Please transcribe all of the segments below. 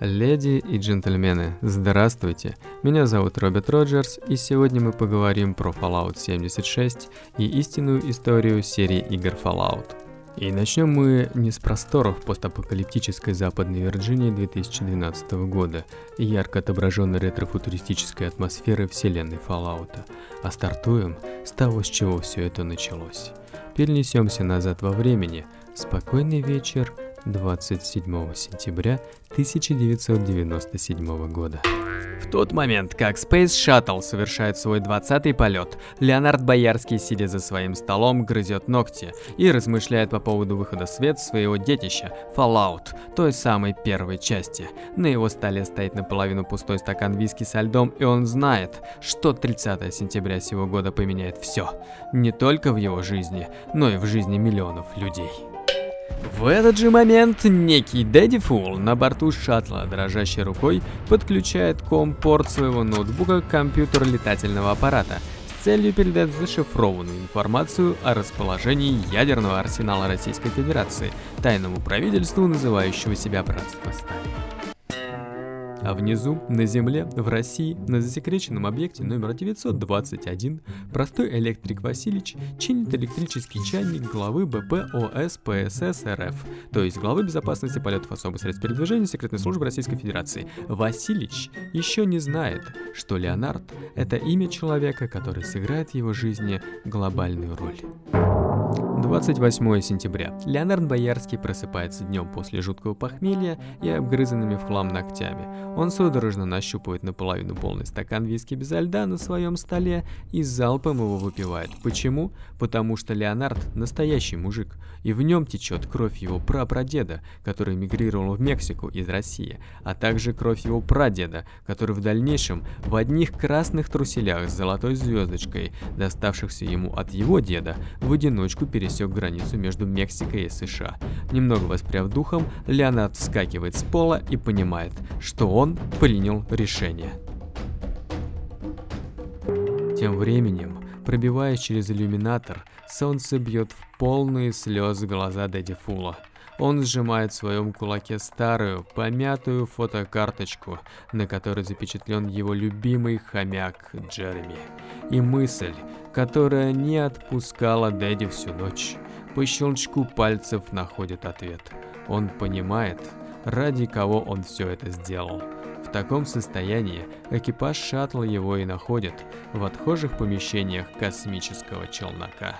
Леди и джентльмены, здравствуйте! Меня зовут Роберт Роджерс, и сегодня мы поговорим про Fallout 76 и истинную историю серии игр Fallout. И начнем мы не с просторов постапокалиптической Западной Вирджинии 2012 года и ярко отображенной ретро-футуристической атмосферы вселенной Fallout, а стартуем с того, с чего все это началось. Перенесемся назад во времени. Спокойный вечер 27 сентября 1997 года. В тот момент, как Space Shuttle совершает свой 20-й полет, Леонард Боярский, сидя за своим столом, грызет ногти и размышляет по поводу выхода в свет своего детища Fallout, той самой первой части. На его столе стоит наполовину пустой стакан виски со льдом, и он знает, что 30 сентября сего года поменяет все. Не только в его жизни, но и в жизни миллионов людей. В этот же момент некий Дэдди Фул на борту шаттла дрожащей рукой подключает ком-порт своего ноутбука к компьютеру летательного аппарата с целью передать зашифрованную информацию о расположении ядерного арсенала Российской Федерации тайному правительству, называющего себя Братство Стали. А внизу, на Земле, в России, на засекреченном объекте номер 921, простой электрик Васильевич чинит электрический чайник главы БП ОС РФ, то есть главы безопасности полетов особых средств передвижения секретной службы Российской Федерации. Васильевич еще не знает, что Леонард — это имя человека, который сыграет в его жизни глобальную роль. 28 сентября. Леонард Боярский просыпается днем после жуткого похмелья и обгрызанными в хлам ногтями. Он судорожно нащупывает наполовину полный стакан виски без льда на своем столе и залпом его выпивает. Почему? Потому что Леонард настоящий мужик, и в нем течет кровь его прапрадеда, который мигрировал в Мексику из России, а также кровь его прадеда, который в дальнейшем в одних красных труселях с золотой звездочкой, доставшихся ему от его деда, в одиночку пересек границу между Мексикой и США. Немного воспряв духом, Леонард вскакивает с пола и понимает, что он принял решение. Тем временем, пробиваясь через иллюминатор, солнце бьет в полные слезы глаза Дэдди Фула. Он сжимает в своем кулаке старую, помятую фотокарточку, на которой запечатлен его любимый хомяк Джереми. И мысль, которая не отпускала Дэдди всю ночь, по щелчку пальцев находит ответ. Он понимает, ради кого он все это сделал. В таком состоянии экипаж шаттла его и находит в отхожих помещениях космического челнока.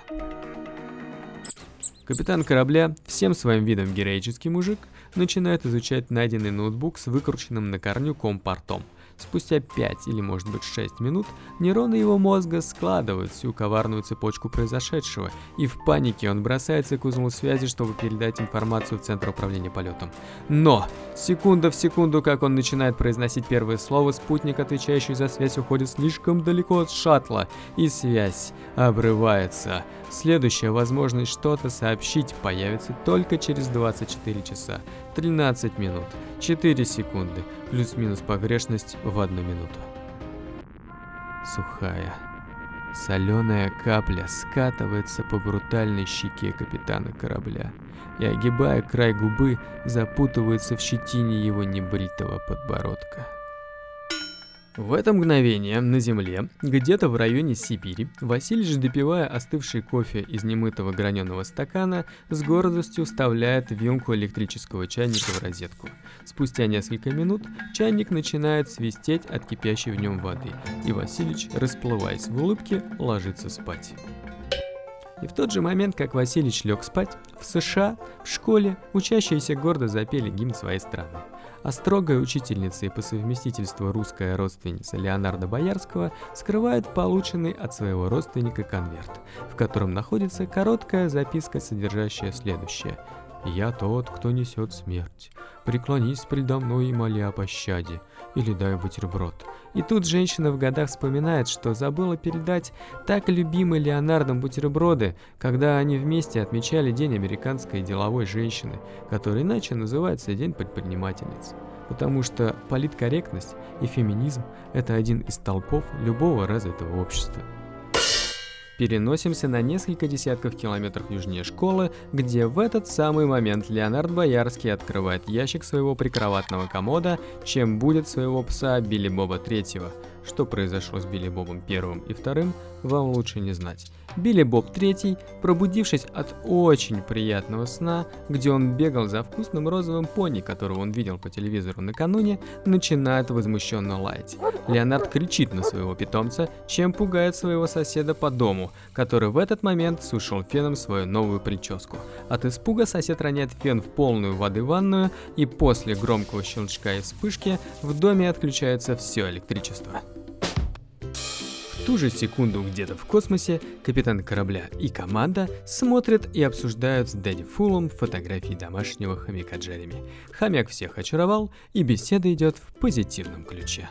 Капитан корабля, всем своим видом героический мужик, начинает изучать найденный ноутбук с выкрученным на корню компортом – Спустя 5 или может быть 6 минут нейроны его мозга складывают всю коварную цепочку произошедшего, и в панике он бросается к узлу связи, чтобы передать информацию в Центр управления полетом. Но, секунда в секунду, как он начинает произносить первое слово, спутник, отвечающий за связь, уходит слишком далеко от шаттла, и связь обрывается. Следующая возможность что-то сообщить появится только через 24 часа. 13 минут, 4 секунды, плюс-минус погрешность в одну минуту. Сухая, соленая капля скатывается по брутальной щеке капитана корабля и, огибая край губы, запутывается в щетине его небритого подбородка. В это мгновение на земле, где-то в районе Сибири, Василий, допивая остывший кофе из немытого граненого стакана, с гордостью вставляет вилку электрического чайника в розетку. Спустя несколько минут чайник начинает свистеть от кипящей в нем воды, и Василич, расплываясь в улыбке, ложится спать. И в тот же момент, как Василич лег спать, в США, в школе, учащиеся гордо запели гимн своей страны. А строгая учительница и по совместительству русская родственница Леонарда Боярского скрывает полученный от своего родственника конверт, в котором находится короткая записка, содержащая следующее – «Я тот, кто несет смерть. Преклонись предо мной и моли о пощаде, или дай бутерброд». И тут женщина в годах вспоминает, что забыла передать так любимые Леонардом бутерброды, когда они вместе отмечали День американской деловой женщины, который иначе называется День предпринимательниц. Потому что политкорректность и феминизм – это один из толпов любого развитого общества. Переносимся на несколько десятков километров южнее школы, где в этот самый момент Леонард Боярский открывает ящик своего прикроватного комода, чем будет своего пса Билли Боба Третьего. Что произошло с Билли Бобом первым и вторым, вам лучше не знать. Билли Боб III, пробудившись от очень приятного сна, где он бегал за вкусным розовым пони, которого он видел по телевизору накануне, начинает возмущенно лаять. Леонард кричит на своего питомца, чем пугает своего соседа по дому, который в этот момент сушил феном свою новую прическу. От испуга сосед роняет фен в полную воды ванную, и после громкого щелчка и вспышки в доме отключается все электричество ту же секунду где-то в космосе капитан корабля и команда смотрят и обсуждают с Дэдди Фулом фотографии домашнего хомяка Джереми. Хомяк всех очаровал, и беседа идет в позитивном ключе.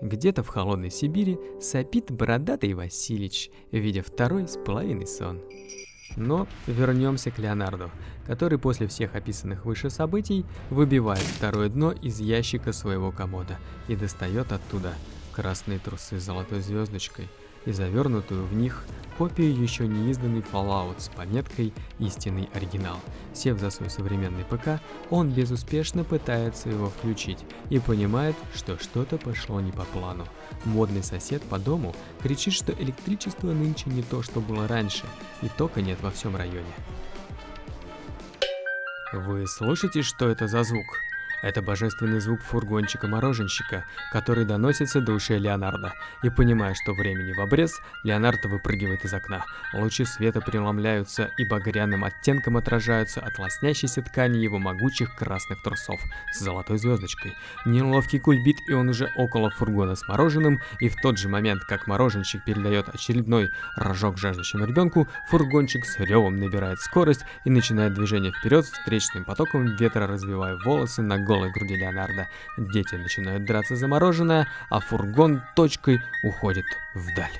Где-то в холодной Сибири сопит бородатый Василич, видя второй с половиной сон. Но вернемся к Леонарду, который после всех описанных выше событий выбивает второе дно из ящика своего комода и достает оттуда красные трусы с золотой звездочкой и завернутую в них копию еще не изданный Fallout с пометкой «Истинный оригинал». Сев за свой современный ПК, он безуспешно пытается его включить и понимает, что что-то пошло не по плану. Модный сосед по дому кричит, что электричество нынче не то, что было раньше, и тока нет во всем районе. Вы слышите, что это за звук? Это божественный звук фургончика-мороженщика, который доносится до ушей Леонардо. И понимая, что времени в обрез, Леонардо выпрыгивает из окна. Лучи света преломляются и багряным оттенком отражаются от лоснящейся ткани его могучих красных трусов с золотой звездочкой. Неловкий кульбит, и он уже около фургона с мороженым, и в тот же момент, как мороженщик передает очередной рожок жаждущему ребенку, фургончик с ревом набирает скорость и начинает движение вперед встречным потоком ветра, развивая волосы на голову голой груди Леонардо. Дети начинают драться за мороженое, а фургон точкой уходит вдаль.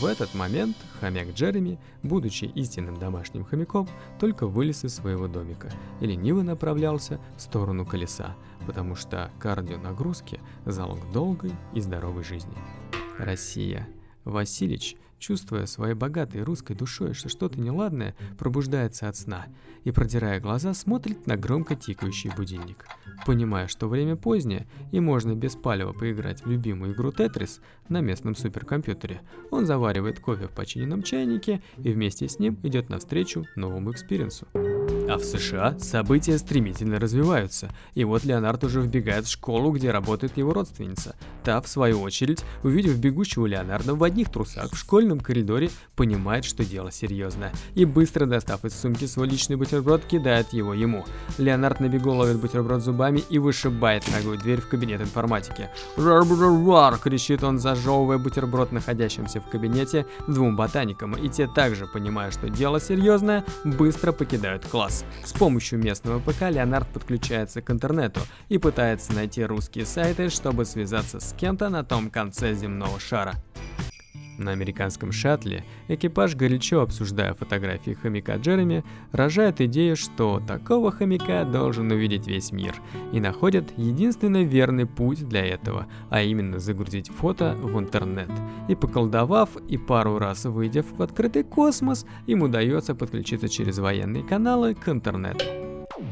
В этот момент хомяк Джереми, будучи истинным домашним хомяком, только вылез из своего домика и лениво направлялся в сторону колеса, потому что кардионагрузки – залог долгой и здоровой жизни. Россия. Василич – чувствуя своей богатой русской душой, что что-то неладное пробуждается от сна, и, продирая глаза, смотрит на громко тикающий будильник. Понимая, что время позднее, и можно без палева поиграть в любимую игру Тетрис на местном суперкомпьютере, он заваривает кофе в починенном чайнике и вместе с ним идет навстречу новому experience у. А в США события стремительно развиваются, и вот Леонард уже вбегает в школу, где работает его родственница. Та, в свою очередь, увидев бегущего Леонарда в одних трусах в школьном коридоре, понимает, что дело серьезное, и быстро достав из сумки свой личный бутерброд, кидает его ему. Леонард на бегу ловит бутерброд зубами и вышибает ногой дверь в кабинет информатики. «Рар-рар-рар!» — кричит он, зажевывая бутерброд находящимся в кабинете двум ботаникам, и те также, понимая, что дело серьезное, быстро покидают класс. С помощью местного ПК Леонард подключается к интернету и пытается найти русские сайты, чтобы связаться с кем-то на том конце земного шара. На американском шаттле экипаж, горячо обсуждая фотографии хомяка Джереми, рожает идею, что такого хомяка должен увидеть весь мир, и находят единственно верный путь для этого, а именно загрузить фото в интернет. И поколдовав и пару раз выйдя в открытый космос, им удается подключиться через военные каналы к интернету.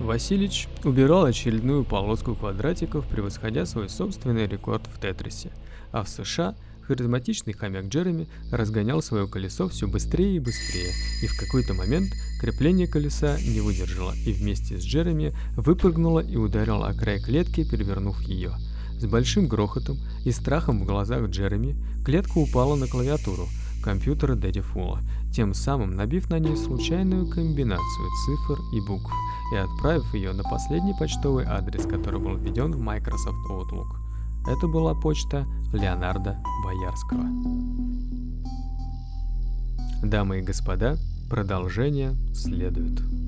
Василич убирал очередную полоску квадратиков, превосходя свой собственный рекорд в Тетрисе, а в США – Харизматичный хомяк Джереми разгонял свое колесо все быстрее и быстрее, и в какой-то момент крепление колеса не выдержало и вместе с Джереми выпрыгнуло и ударило о край клетки, перевернув ее. С большим грохотом и страхом в глазах Джереми клетка упала на клавиатуру компьютера Дэдди Фула, тем самым набив на ней случайную комбинацию цифр и букв и отправив ее на последний почтовый адрес, который был введен в Microsoft Outlook. Это была почта Леонарда Боярского. Дамы и господа, продолжение следует.